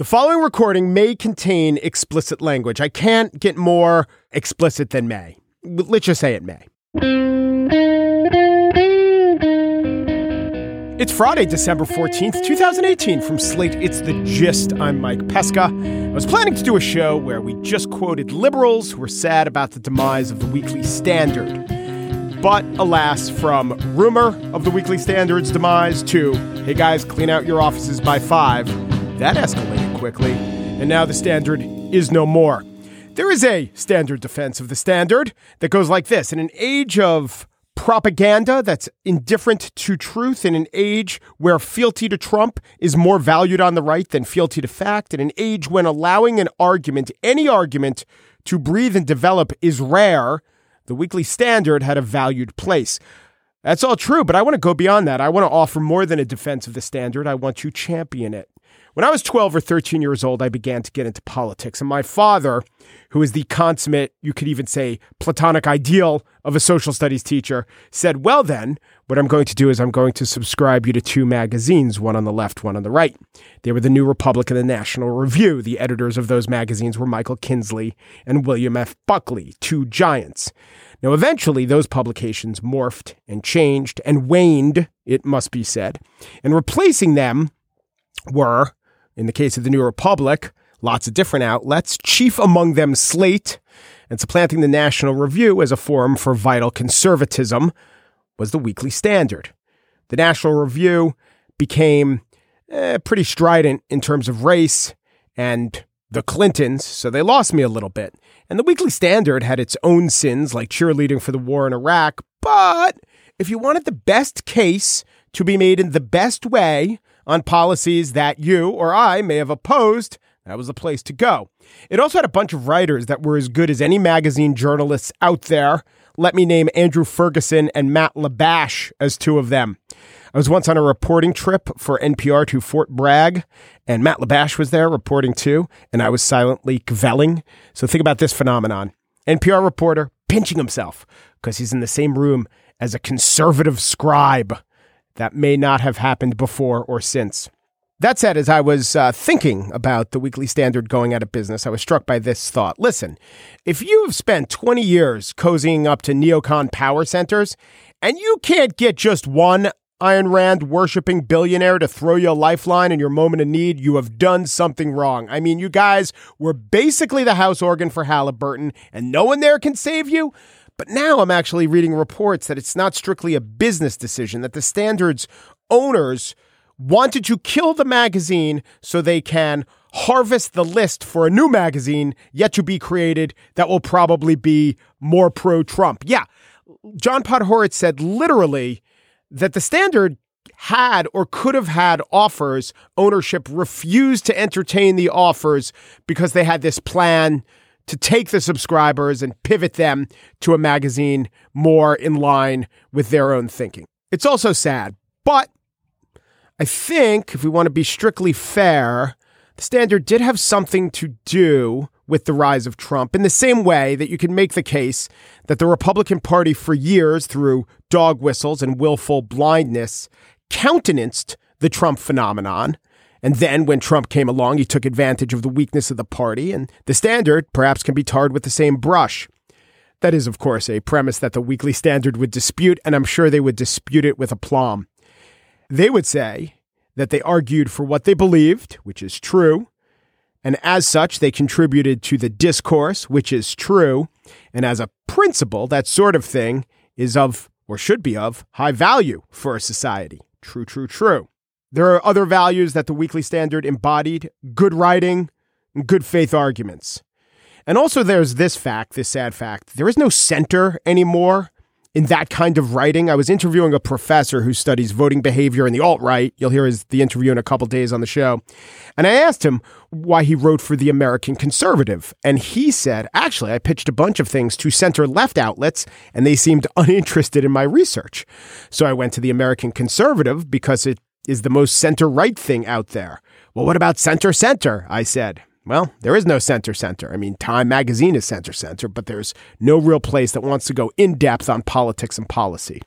The following recording may contain explicit language. I can't get more explicit than may. Let's just say it may. It's Friday, December 14th, 2018. From Slate, it's The Gist. I'm Mike Pesca. I was planning to do a show where we just quoted liberals who were sad about the demise of the Weekly Standard. But alas, from rumor of the Weekly Standard's demise to, hey guys, clean out your offices by five, that escalated quickly, and now the standard is no more. There is a standard defense of the standard that goes like this In an age of propaganda that's indifferent to truth, in an age where fealty to Trump is more valued on the right than fealty to fact, in an age when allowing an argument, any argument, to breathe and develop is rare, the Weekly Standard had a valued place. That's all true, but I want to go beyond that. I want to offer more than a defense of the standard. I want to champion it. When I was 12 or 13 years old, I began to get into politics. And my father, who is the consummate, you could even say, platonic ideal of a social studies teacher, said, Well, then, what I'm going to do is I'm going to subscribe you to two magazines, one on the left, one on the right. They were the New Republic and the National Review. The editors of those magazines were Michael Kinsley and William F. Buckley, two giants. Now, eventually, those publications morphed and changed and waned, it must be said, and replacing them were in the case of the New Republic, lots of different outlets, chief among them Slate, and supplanting the National Review as a forum for vital conservatism was the Weekly Standard. The National Review became eh, pretty strident in terms of race and the Clintons, so they lost me a little bit. And the Weekly Standard had its own sins, like cheerleading for the war in Iraq. But if you wanted the best case to be made in the best way on policies that you or I may have opposed, that was the place to go. It also had a bunch of writers that were as good as any magazine journalists out there. Let me name Andrew Ferguson and Matt Labash as two of them. I was once on a reporting trip for NPR to Fort Bragg, and Matt Labash was there reporting too, and I was silently kvelling. So think about this phenomenon NPR reporter pinching himself because he's in the same room as a conservative scribe that may not have happened before or since. That said, as I was uh, thinking about the Weekly Standard going out of business, I was struck by this thought. Listen, if you have spent 20 years cozying up to neocon power centers and you can't get just one Ayn Rand worshiping billionaire to throw you a lifeline in your moment of need, you have done something wrong. I mean, you guys were basically the house organ for Halliburton, and no one there can save you. But now I'm actually reading reports that it's not strictly a business decision, that the Standard's owners wanted to kill the magazine so they can harvest the list for a new magazine yet to be created that will probably be more pro Trump. Yeah, John Podhoretz said literally that the Standard had or could have had offers. Ownership refused to entertain the offers because they had this plan to take the subscribers and pivot them to a magazine more in line with their own thinking. It's also sad, but I think if we want to be strictly fair, the Standard did have something to do with the rise of Trump in the same way that you can make the case that the Republican Party for years, through dog whistles and willful blindness, countenanced the Trump phenomenon and then when Trump came along, he took advantage of the weakness of the party, and the Standard perhaps can be tarred with the same brush. That is, of course, a premise that the Weekly Standard would dispute, and I'm sure they would dispute it with aplomb. They would say that they argued for what they believed, which is true, and as such, they contributed to the discourse, which is true, and as a principle, that sort of thing is of, or should be of, high value for a society. True, true, true. There are other values that the Weekly Standard embodied good writing, good faith arguments. And also, there's this fact, this sad fact there is no center anymore in that kind of writing. I was interviewing a professor who studies voting behavior in the alt right. You'll hear his, the interview in a couple days on the show. And I asked him why he wrote for the American Conservative. And he said, actually, I pitched a bunch of things to center left outlets, and they seemed uninterested in my research. So I went to the American Conservative because it is the most center right thing out there. Well, what about center center? I said. Well, there is no center center. I mean, Time magazine is center center, but there's no real place that wants to go in depth on politics and policy.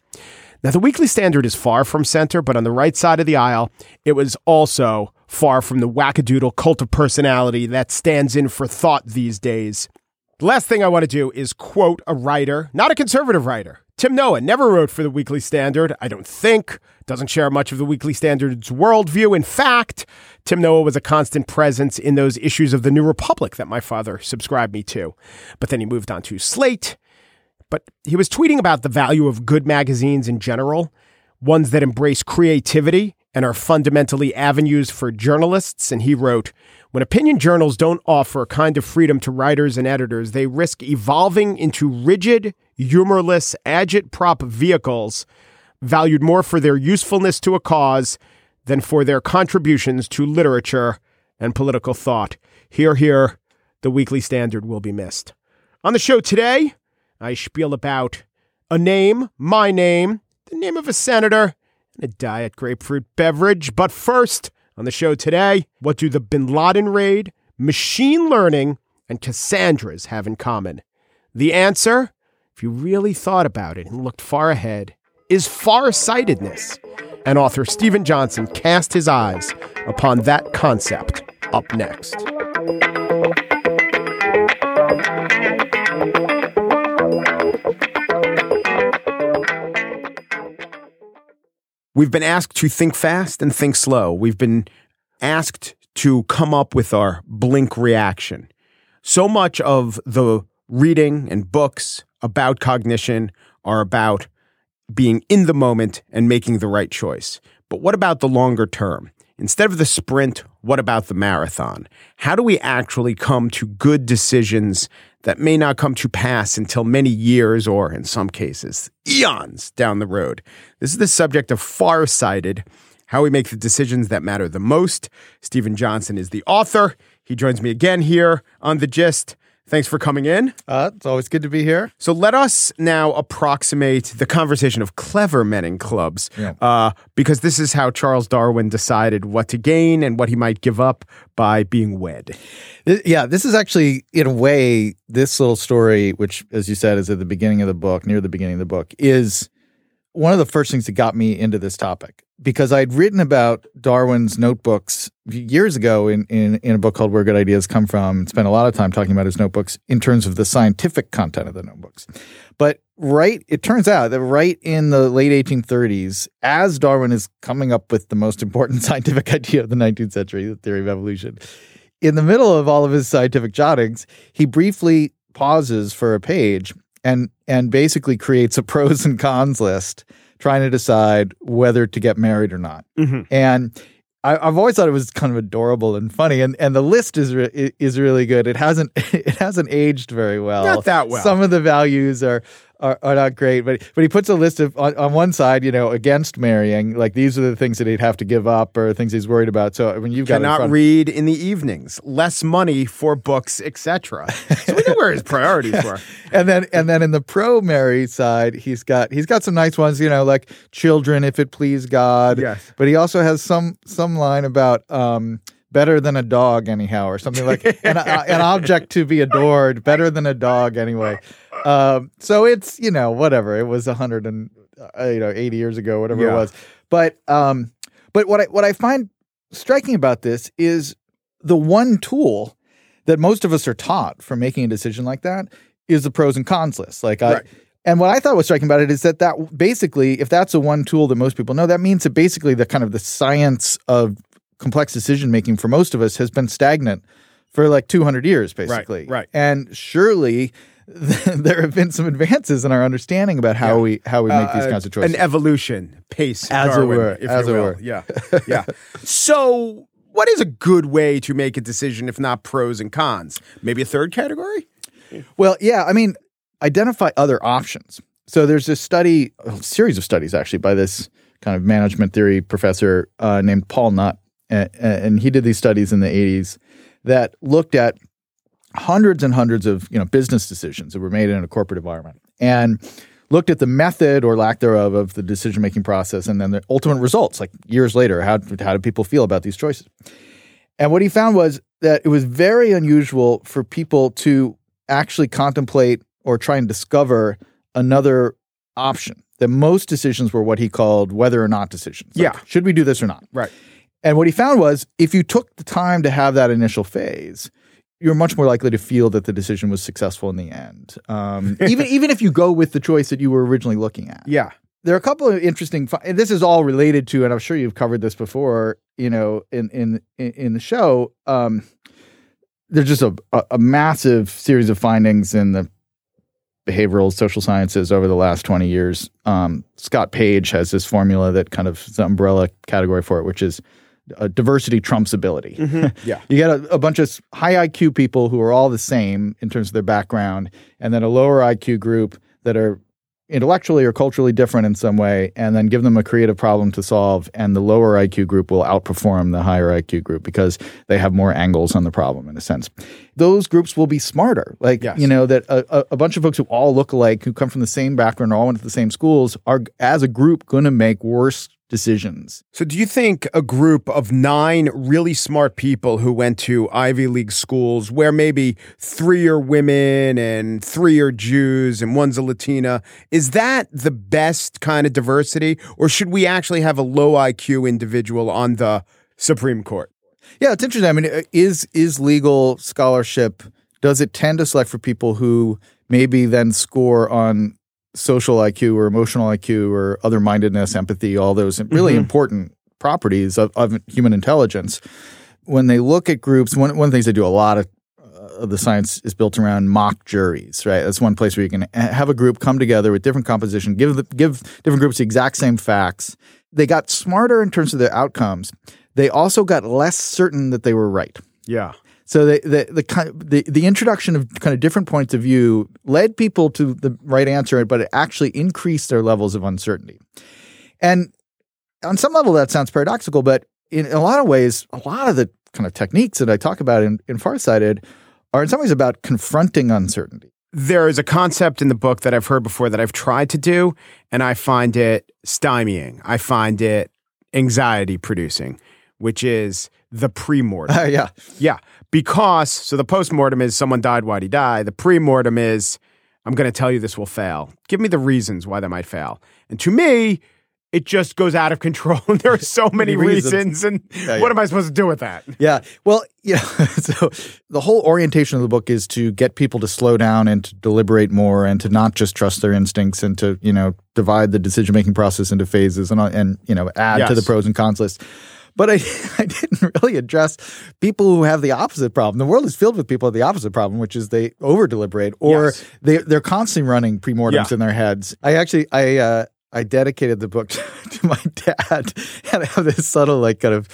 Now, the Weekly Standard is far from center, but on the right side of the aisle, it was also far from the wackadoodle cult of personality that stands in for thought these days. The last thing I want to do is quote a writer, not a conservative writer. Tim Noah never wrote for the Weekly Standard, I don't think, doesn't share much of the Weekly Standard's worldview. In fact, Tim Noah was a constant presence in those issues of the New Republic that my father subscribed me to. But then he moved on to Slate. But he was tweeting about the value of good magazines in general, ones that embrace creativity and are fundamentally avenues for journalists. And he wrote, when opinion journals don't offer a kind of freedom to writers and editors, they risk evolving into rigid, humorless, agitprop vehicles valued more for their usefulness to a cause than for their contributions to literature and political thought. Hear, hear, the Weekly Standard will be missed. On the show today, I spiel about a name, my name, the name of a senator, and a diet grapefruit beverage. But first, on the show today, what do the bin Laden raid, machine learning, and Cassandras have in common? The answer, if you really thought about it and looked far ahead, is farsightedness. And author Steven Johnson cast his eyes upon that concept up next. We've been asked to think fast and think slow. We've been asked to come up with our blink reaction. So much of the reading and books about cognition are about being in the moment and making the right choice. But what about the longer term? Instead of the sprint, what about the marathon? How do we actually come to good decisions that may not come to pass until many years or, in some cases, eons down the road? This is the subject of Farsighted, how we make the decisions that matter the most. Steven Johnson is the author. He joins me again here on The Gist. Thanks for coming in. Uh, it's always good to be here. So let us now approximate the conversation of clever men in clubs, Yeah. uh, because this is how Charles Darwin decided what to gain and what he might give up by being wed. Yeah, this is actually, in a way, this little story, which, as you said, is at the beginning of the book, near the beginning of the book, is one of the first things that got me into this topic because I'd written about Darwin's notebooks years ago in, in, in a book called Where Good Ideas Come From and spent a lot of time talking about his notebooks in terms of the scientific content of the notebooks. But right, it turns out that right in the late 1830s, as Darwin is coming up with the most important scientific idea of the 19th century, the theory of evolution, in the middle of all of his scientific jottings, he briefly pauses for a page and and basically creates a pros and cons list, trying to decide whether to get married or not. Mm-hmm. And I, I've always thought it was kind of adorable and funny, and and the list is re- is really good. It hasn't it hasn't aged very well. Not that well. Some of the values are. Are, are not great, but but he puts a list of on, on one side, you know, against marrying, like these are the things that he'd have to give up or things he's worried about. So when you've got it in Cannot read in the evenings, less money for books, etc. So we know where his priorities were. and then and then in the pro marry side, he's got he's got some nice ones, you know, like children if it please God. Yes. But he also has some some line about um better than a dog anyhow or something like an, uh, an object to be adored better than a dog anyway. Um so it's, you know, whatever. It was 100 and uh, you know 80 years ago whatever Yeah. it was. But um but what I what I find striking about this is the one tool that most of us are taught for making a decision like that is the pros and cons list. Like I Right. and what I thought was striking about it is that that basically, if that's a one tool that most people know, that means that basically the kind of the science of complex decision making for most of us has been stagnant for like 200 years, basically. right. And surely there have been some advances in our understanding about how Yeah. we how we make these Uh, kinds of choices. An evolution pace, As it were, if as you it will. were. Yeah, yeah. so, what is a good way to make a decision if not pros and cons? Maybe a third category. Well, yeah, I mean, identify other options. So there's this study, a series of studies actually, by this kind of management theory professor uh, named Paul Nutt, and, and he did these studies in the 80s that looked at hundreds and hundreds of you know business decisions that were made in a corporate environment, and looked at the method or lack thereof of the decision making process, and then the ultimate results, like years later, how how did people feel about these choices? And what he found was that it was very unusual for people to actually contemplate or try and discover another option that most decisions were what he called whether or not decisions. Like, Yeah. should we do this or not? Right. And what he found was if you took the time to have that initial phase, you're much more likely to feel that the decision was successful in the end. Um, even even if you go with the choice that you were originally looking at. Yeah. There are a couple of interesting. And this is all related to, and I'm sure you've covered this before. You know, in in in, the show, um, there's just a, a a massive series of findings in the behavioral social sciences over the last 20 years. Um, Scott Page has this formula that kind of is the umbrella category for it, which is uh, diversity trumps ability. Yeah. You get a, a bunch of high IQ people who are all the same in terms of their background, and then a lower IQ group that are intellectually or culturally different in some way, and then give them a creative problem to solve, and the lower IQ group will outperform the higher IQ group because they have more angles on the problem in a sense. Those groups will be smarter. Like, Yes. you know, that a, a, a bunch of folks who all look alike, who come from the same background, or all went to the same schools, are as a group going to make worse decisions. So, do you think a group of nine really smart people who went to Ivy League schools, where maybe three are women and three are Jews and one's a Latina, is that the best kind of diversity? Or should we actually have a low IQ individual on the Supreme Court? Yeah, it's interesting. I mean, uh, is is legal scholarship does it tend to select for people who maybe then score on social IQ or emotional IQ or other mindedness, empathy, all those really important properties of, of human intelligence? When they look at groups, one one of the things they do a lot of uh, of the science is built around mock juries, right? That's one place where you can have a group come together with different composition, give the, give different groups the exact same facts. They got smarter in terms of their outcomes. They also got less certain that they were right. Yeah. So the the the the, the introduction of kind of different points of view led people to the right answer, but it actually increased their levels of uncertainty. And on some level, that sounds paradoxical, but in a lot of ways, a lot of the kind of techniques that I talk about in, in Farsighted are in some ways about confronting uncertainty. There is a concept in the book that I've heard before that I've tried to do, and I find it stymieing. I find it anxiety producing, which is the pre-mortem. Uh, yeah. Yeah, because so the post-mortem is someone died, why'd he die? The pre-mortem is I'm going to tell you this will fail. Give me the reasons why that might fail. And to me, it just goes out of control. and there are so many Many reasons. reasons, and Yeah, what am I supposed to do with that? Yeah. Well, yeah. So the whole orientation of the book is to get people to slow down and to deliberate more and to not just trust their instincts and to, you know, divide the decision making process into phases and, uh, and, you know, add to the pros and cons list. But I, I didn't really address people who have the opposite problem. The world is filled with people with the opposite problem, which is they over deliberate or Yes. they, they're constantly running premortems Yeah. in their heads. I actually, I, uh, I dedicated the book to my dad, and I have this subtle, like, kind of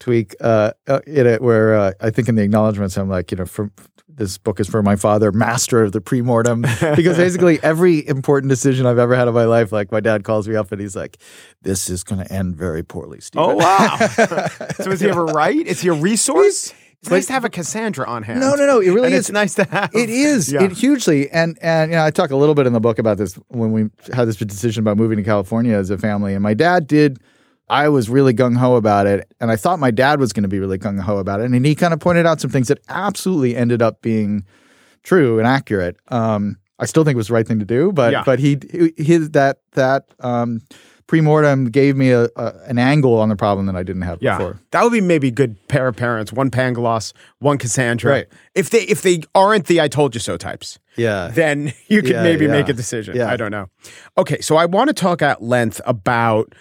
tweak uh, uh, in it where uh, I think in the acknowledgments I'm like, you know, from this book is for my father, master of the premortem, because basically every important decision I've ever had in my life, like my dad calls me up and he's like, "This is going to end very poorly, Steven." Oh wow! so is he ever right? Is he a resource? It's nice to have a Cassandra on hand. No, no, no. It really and is. It's nice to have. It is Yeah. it hugely, and and you know I talk a little bit in the book about this when we had this decision about moving to California as a family, and my dad did. I was really gung ho about it, and I thought my dad was going to be really gung ho about it, and he kind of pointed out some things that absolutely ended up being true and accurate. Um, I still think it was the right thing to do, but Yeah. but he his that that um, premortem gave me a, a an angle on the problem that I didn't have Yeah, before. that would be maybe a good pair of parents. One Pangloss, one Cassandra. Right. If they if they aren't the "I told you so" types, Yeah, then you could Yeah, maybe yeah. make a decision. Yeah. I don't know. Okay, so I want to talk at length about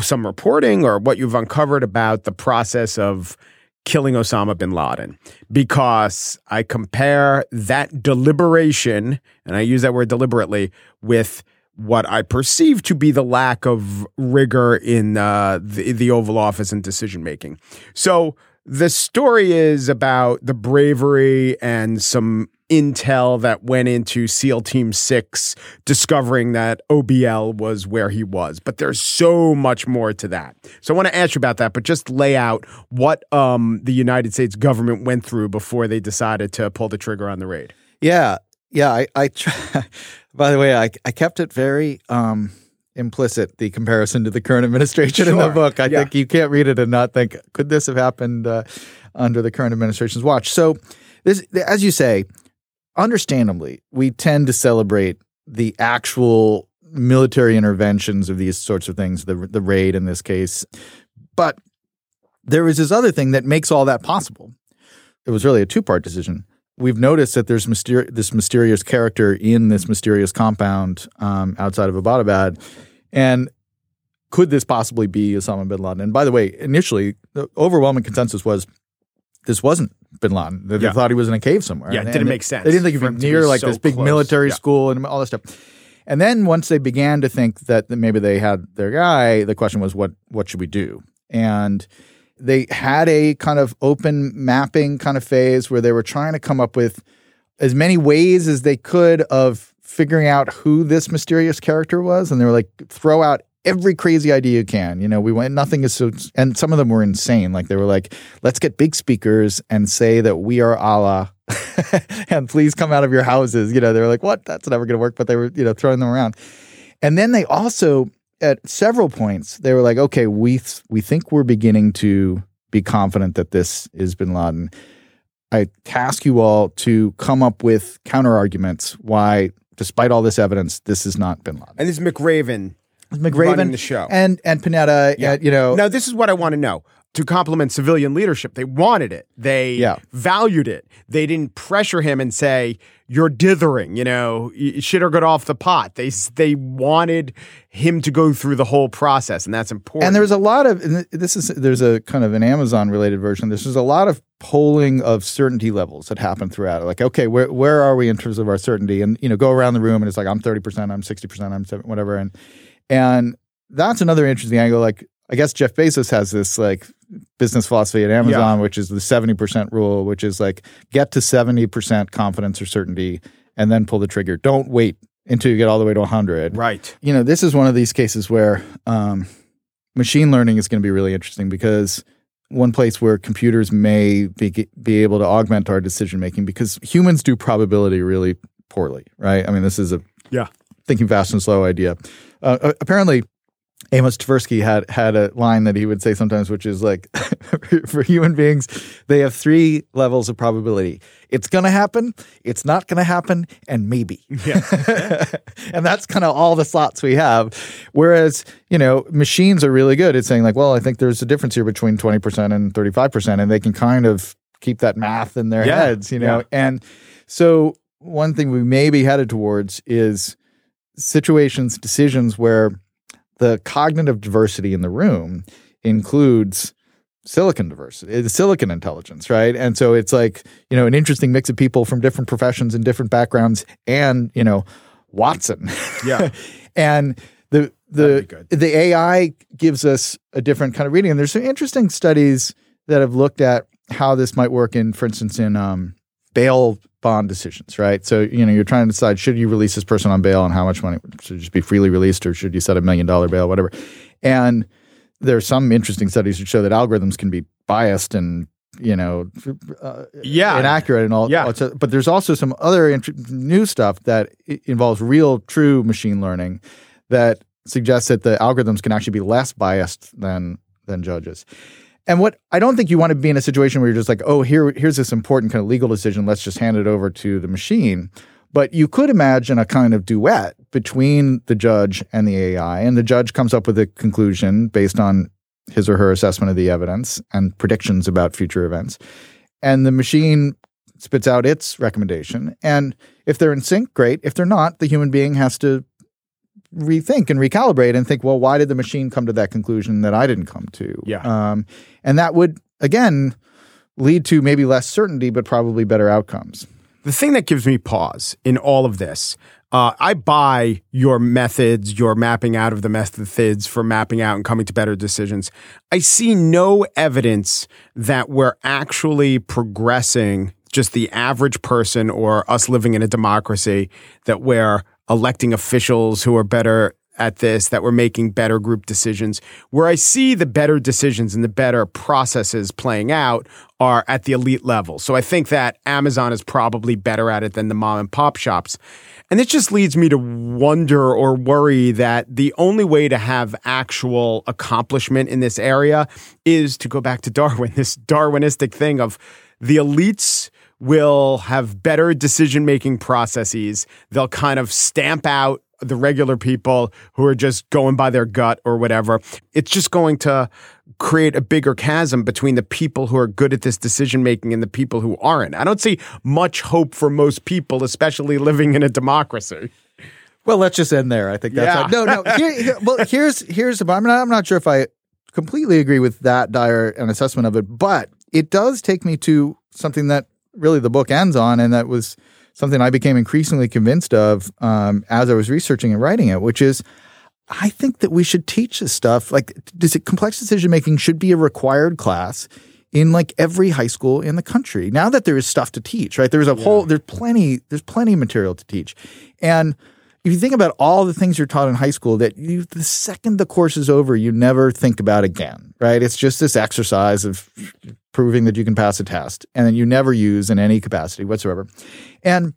some reporting or what you've uncovered about the process of killing Osama bin Laden because I compare that deliberation, and I use that word deliberately, with what I perceive to be the lack of rigor in uh, the, the Oval Office and decision making. So the story is about the bravery and some intel that went into SEAL Team 6 discovering that OBL was where he was. But there's so much more to that. So I want to ask you about that, but just lay out what um, the United States government went through before they decided to pull the trigger on the raid. Yeah, yeah. I, I try, by the way, I, I kept it very um, implicit the comparison to the current administration in the book. I yeah. think you can't read it and not think, could this have happened uh, under the current administration's watch? So, this, as you say, understandably, we tend to celebrate the actual military interventions of these sorts of things, the the raid in this case. But there is this other thing that makes all that possible. It was really a two part decision. We've noticed that there's this mysterious character in this mysterious compound um, outside of Abbottabad, and could this possibly be Osama bin Laden? And by the way, initially the overwhelming consensus was this wasn't bin Laden. They, Yeah. thought he was in a cave somewhere. Yeah, it didn't make sense They didn't think he was near like so this big close. military Yeah. school and all this stuff. And then once they began to think that maybe they had their guy, the question was what what should we do? And they had a kind of open mapping kind of phase where they were trying to come up with as many ways as they could of figuring out who this mysterious character was and they were like throw out every crazy idea you can. You know we went nothing is so and some of them were insane. Like they were like let's get big speakers and say that we are allah and please come out of your houses. You know they were like what? That's never going to work but they were you know throwing them around. And then they also at several points they were like okay we th- we think we're beginning to be confident that this is bin laden. I task you all to come up with counter arguments why, despite all this evidence, this is not Bin Laden. And this is McRaven. McRaven the show. and and Panetta, Yeah. uh, you know, Now, this is what I want to know. To compliment civilian leadership, they wanted it. They Yeah. valued it. They didn't pressure him and say, "You're dithering," you know, shit or get off the pot. They they wanted him to go through the whole process, and that's important. and there's a lot of and this is there's a kind of an Amazon related version. This is a lot of polling of certainty levels that happen throughout it. Like, okay, where where are we in terms of our certainty? And you know, go around the room and it's like I'm thirty percent, I'm sixty percent, I'm 70, whatever, and and that's another interesting angle. Like, I guess Jeff Bezos has this like business philosophy at Amazon, which is the seventy percent rule, which is like get to seventy percent confidence or certainty, and then pull the trigger. Don't wait until you get all the way to hundred right. you know, this is one of these cases where um, machine learning is going to be really interesting because one place where computers may be, be able to augment our decision making because humans do probability really poorly, right? I mean, this is a Yeah. Thinking fast and slow idea. Uh, uh, apparently, Amos Tversky had had a line that he would say sometimes, which is like, for human beings, they have three levels of probability. It's going to happen, it's not going to happen, and maybe. Yeah. and that's kind of all the slots we have. Whereas, you know, machines are really good at saying, like, well, I think there's a difference here between 20% and 35%, and they can kind of keep that math in their Yeah, heads, you know? yeah. And so, one thing we may be headed towards is situations, decisions where the cognitive diversity in the room includes silicon diversity, it's silicon intelligence, right? And so it's like, you know, an interesting mix of people from different professions and different backgrounds and, you know, Watson. Yeah. and the the the AI gives us a different kind of reading. And there's some interesting studies that have looked at how this might work in, for instance, in um, bail bond decisions, right? So, you know, you're trying to decide should you release this person on bail and how much money should just be freely released or should you set a million dollar bail, whatever. And there are some interesting studies that show that algorithms can be biased and you know uh, Yeah. inaccurate and all Yeah. all but there's also some other int- new stuff that involves real true machine learning that suggests that the algorithms can actually be less biased than than judges and what I don't think you want to be in a situation where you're just like, oh, here, here's this important kind of legal decision. Let's just hand it over to the machine. But you could imagine a kind of duet between the judge and the AI, and the judge comes up with a conclusion based on his or her assessment of the evidence and predictions about future events. And the machine spits out its recommendation. And if they're in sync, great. If they're not, the human being has to rethink and recalibrate and think, well, why did the machine come to that conclusion that I didn't come to? Yeah. Um, and that would, again, lead to maybe less certainty, but probably better outcomes. The thing that gives me pause in all of this, uh, I buy your methods, your mapping out of the methods for mapping out and coming to better decisions. I see no evidence that we're actually progressing just the average person or us living in a democracy, that we're electing officials who are better at this, that we're making better group decisions. Where I see the better decisions and the better processes playing out are at the elite level. So I think that Amazon is probably better at it than the mom and pop shops. And it just leads me to wonder or worry that the only way to have actual accomplishment in this area is to go back to Darwin, this Darwinistic thing of the elites will have better decision making processes. They'll kind of stamp out the regular people who are just going by their gut or whatever. It's just going to create a bigger chasm between the people who are good at this decision making and the people who aren't. I don't see much hope for most people, especially living in a democracy. Well, let's just end there. I think that's Yeah. no, no. Here, here- well, here's here's. the. I'm not. I'm not sure if I completely agree with that dire an assessment of it, but it does take me to something that really the book ends on, and that was something I became increasingly convinced of um, as I was researching and writing it, which is. I think that we should teach this stuff. Like, does it complex decision making should be a required class in like every high school in the country. Now that there is stuff to teach, right? There's a whole, there's plenty, there's plenty of material to teach, and if you think about all the things you're taught in high school that you the second the course is over you never think about again right it's just this exercise of proving that you can pass a test and then you never use in any capacity whatsoever. And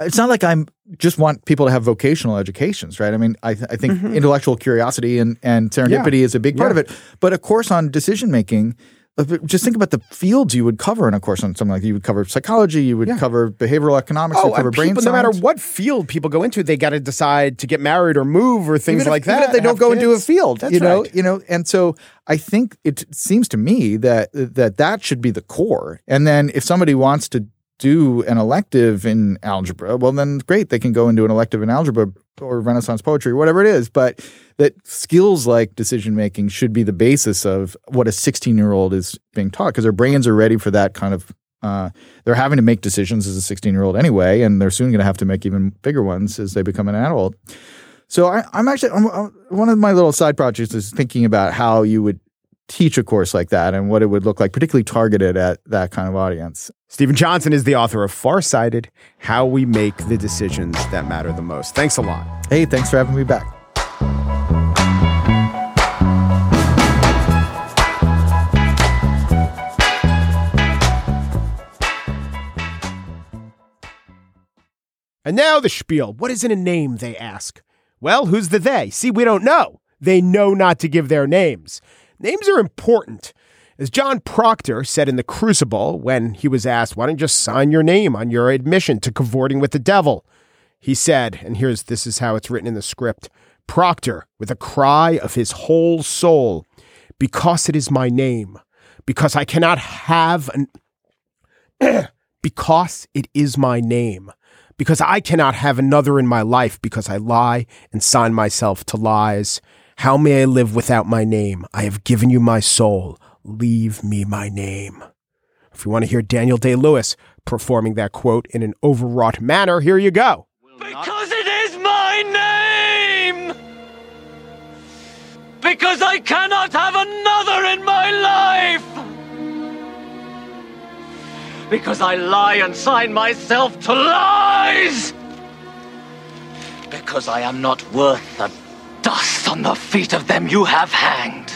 it's not like i'm just want people to have vocational educations right? I mean i, I think mm-hmm. intellectual curiosity and, and serendipity is a big part Yeah. of it. But a course on decision making Uh, just think about the fields you would cover in a course on something like that. You would cover psychology, you would cover behavioral economics, you Oh, would cover and brain people, science. no matter what field people go into, they got to decide to get married or move or things even if, like that. Even if they don't go into a field, That's you know, right. you know, and so I think it seems to me that that that should be the core. And then if somebody wants to do an elective in algebra, well, then great, they can go and do an elective in algebra or Renaissance poetry whatever it is. But that skills like decision making should be the basis of what a 16 year old is being taught because their brains are ready for that kind of. Uh, they're having to make decisions as a 16 year old anyway, and they're soon going to have to make even bigger ones as they become an adult. So I, I'm actually I'm, I'm- one of my little side projects is thinking about how you would teach a course like that and what it would look like, particularly targeted at that kind of audience. Steven Johnson is the author of Farsighted How We Make the Decisions That Matter the Most. Thanks a lot. Hey, thanks for having me back. And now the spiel. What is in a name, they ask. Well, who's the they? See, we don't know. They know not to give their names. Names are important. As John Proctor said in The Crucible when he was asked, why don't you just sign your name on your admission to cavorting with the devil? He said, and here's this is how it's written in the script Proctor, with a cry of his whole soul, because it is my name, because I cannot have an. because it is my name, because I cannot have another in my life, because I lie and sign myself to lies. How may I live without my name? I have given you my soul. Leave me my name. If you want to hear Daniel Day Lewis performing that quote in an overwrought manner, here you go. Because it is my name! Because I cannot have another in my life! Because I lie and sign myself to lies! Because I am not worth the dust on the feet of them you have hanged.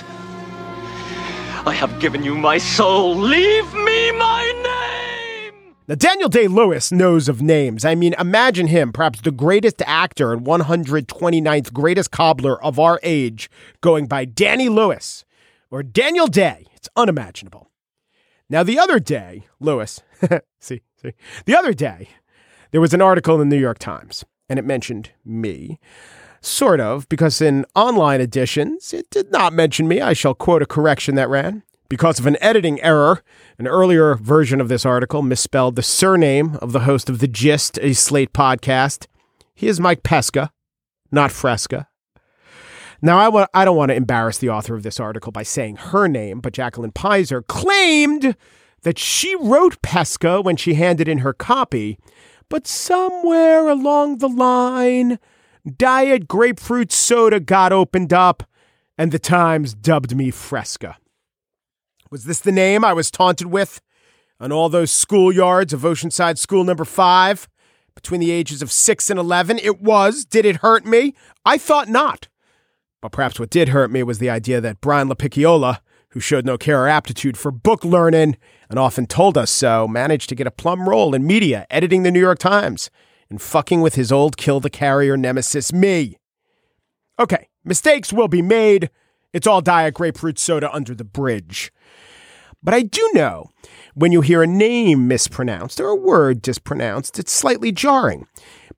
I have given you my soul. Leave me my name! Now, Daniel Day Lewis knows of names. I mean, imagine him, perhaps the greatest actor and 129th greatest cobbler of our age, going by Danny Lewis or Daniel Day. It's unimaginable. Now, the other day, Lewis, see, see, the other day, there was an article in the New York Times, and it mentioned me. Sort of, because in online editions, it did not mention me. I shall quote a correction that ran. Because of an editing error, an earlier version of this article misspelled the surname of the host of The Gist, a Slate podcast. He is Mike Pesca, not Fresca. Now, I, don't want to embarrass the author of this article by saying her name, but Jacqueline Pizer claimed that she wrote Pesca when she handed in her copy, but somewhere along the line, Diet Grapefruit Soda got opened up, and the Times dubbed me Fresca. Was this the name I was taunted with on all those schoolyards of Oceanside School number five between the ages of six and 11? It was. Did it hurt me? I thought not. But perhaps what did hurt me was the idea that Brian LaPicciola, who showed no care or aptitude for book learning and often told us so, managed to get a plum role in media, editing the New York Times, and fucking with his old kill the carrier nemesis, me. Okay, mistakes will be made. It's all diet grapefruit soda under the bridge. But I do know when you hear a name mispronounced or a word dispronounced, it's slightly jarring.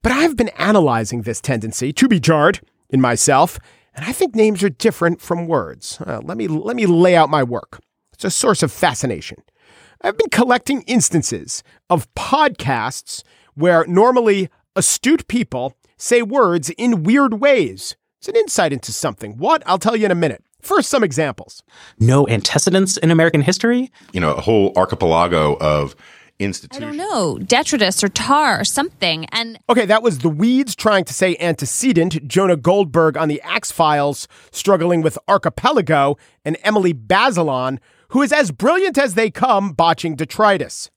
But I've been analyzing this tendency to be jarred in myself, and I think names are different from words. Uh, let me let me lay out my work. It's a source of fascination. I've been collecting instances of podcasts where normally astute people say words in weird ways. It's an insight into something. What? I'll tell you in a minute. First, some examples. No antecedents in American history? You know, a whole archipelago of institutions. I don't know, detritus or tar or something. And okay, that was the Weeds trying to say antecedent, Jonah Goldberg on the Axe Files struggling with archipelago, and Emily Bazelon, who is as brilliant as they come botching detritus.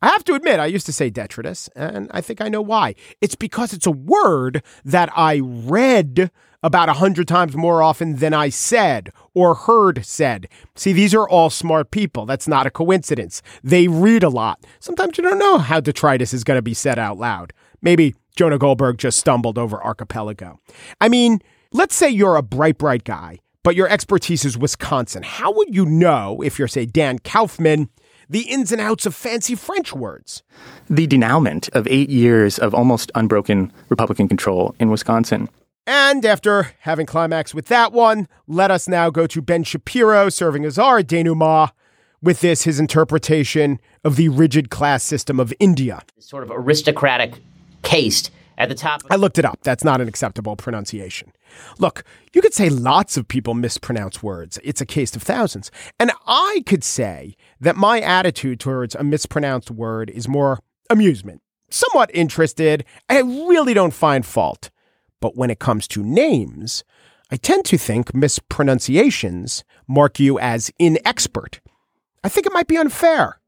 I have to admit, I used to say detritus, and I think I know why. It's because it's a word that I read about a hundred times more often than I said or heard said. See, these are all smart people. That's not a coincidence. They read a lot. Sometimes you don't know how detritus is going to be said out loud. Maybe Jonah Goldberg just stumbled over archipelago. I mean, let's say you're a bright, bright guy, but your expertise is Wisconsin. How would you know if you're, say, Dan Kaufman? The ins and outs of fancy French words. The denouement of eight years of almost unbroken Republican control in Wisconsin. And after having climaxed with that one, let us now go to Ben Shapiro serving as our denouement. With this, his interpretation of the rigid class system of India. Sort of aristocratic caste at the top. I looked it up. That's not an acceptable pronunciation. Look, you could say lots of people mispronounce words. It's a case of thousands. And I could say that my attitude towards a mispronounced word is more amusement, somewhat interested. I really don't find fault. But when it comes to names, I tend to think mispronunciations mark you as inexpert. I think it might be unfair.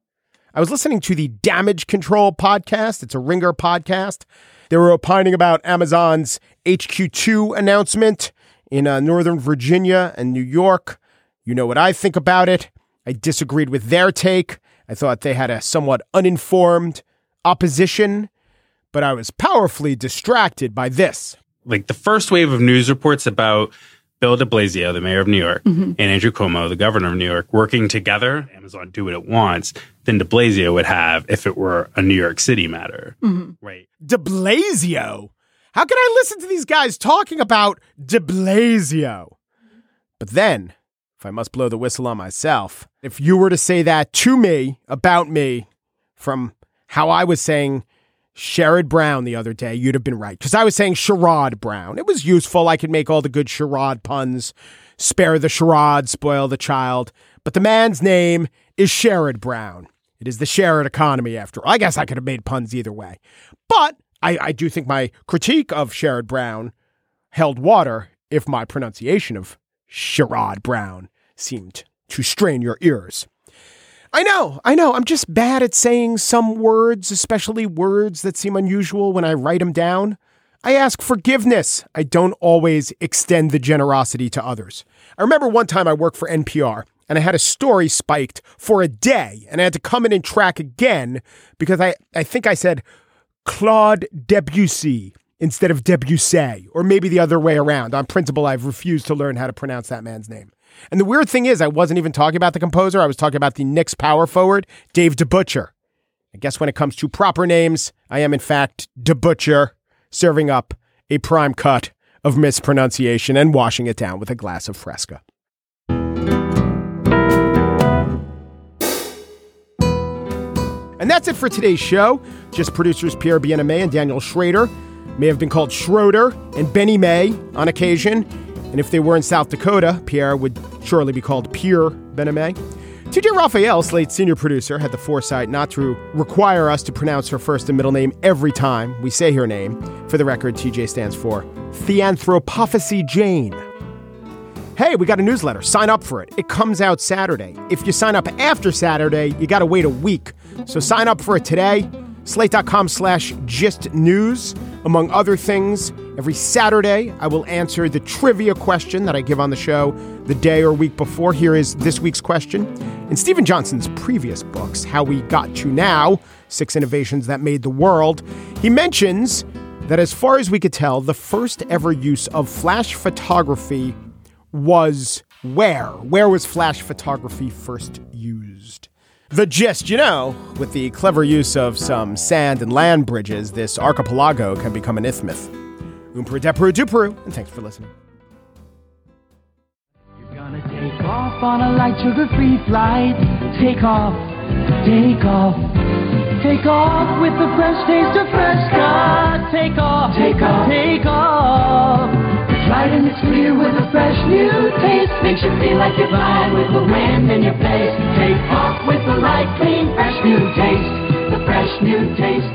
I was listening to the Damage Control podcast. It's a Ringer podcast. They were opining about Amazon's HQ2 announcement in uh, Northern Virginia and New York. You know what I think about it. I disagreed with their take. I thought they had a somewhat uninformed opposition, but I was powerfully distracted by this. Like the first wave of news reports about Bill de Blasio, the mayor of New York, mm-hmm. and Andrew Cuomo, the governor of New York, working together, Amazon do what it wants, than de Blasio would have if it were a New York City matter. Mm-hmm. Right. De Blasio? How can I listen to these guys talking about de Blasio? But then, if I must blow the whistle on myself, if you were to say that to me about me from how I was saying Sherrod Brown the other day, you'd have been right. Because I was saying Sherrod Brown. It was useful. I could make all the good Sherrod puns, spare the Sherrod, spoil the child. But the man's name is Sherrod Brown. It is the Sherrod economy, after all. I guess I could have made puns either way. But I, I do think my critique of Sherrod Brown held water if my pronunciation of Sherrod Brown seemed to strain your ears. I know, I know. I'm just bad at saying some words, especially words that seem unusual when I write them down. I ask forgiveness. I don't always extend the generosity to others. I remember one time I worked for NPR and I had a story spiked for a day and I had to come in and track again because I, I think I said Claude Debussy instead of Debussy, or maybe the other way around. On principle, I've refused to learn how to pronounce that man's name. And the weird thing is, I wasn't even talking about the composer. I was talking about the Knicks power forward, Dave DeButcher. I guess when it comes to proper names, I am in fact DeButcher, serving up a prime cut of mispronunciation and washing it down with a glass of Fresca. And that's it for today's show. Gist producers Pierre Bienaimé and Daniel Schrader may have been called Schroeder and Benny May on occasion. And if they were in South Dakota, Pierre would surely be called Pierre Bename. TJ Raphael, Slate's senior producer, had the foresight not to require us to pronounce her first and middle name every time we say her name. For the record, TJ stands for Theanthropophacy Jane. Hey, we got a newsletter. Sign up for it. It comes out Saturday. If you sign up after Saturday, you got to wait a week. So sign up for it today. Slate.com slash gist news. Among other things, every Saturday I will answer the trivia question that I give on the show the day or week before. Here is this week's question. In Steven Johnson's previous books, How We Got to Now Six Innovations That Made the World, he mentions that as far as we could tell, the first ever use of flash photography was where? Where was flash photography first used? The gist, you know, with the clever use of some sand and land bridges, this archipelago can become an isthmus. Oomperu deperu duperu, and thanks for listening. Gonna take off on a light sugar-free flight. Take off, take off, take off with the fresh taste of fresh cut. Take off, take off, take off. It's light and it's clear with a fresh new taste. Makes you feel like you're flying with the wind in your face. Take off with the light, clean, fresh new taste. The fresh new taste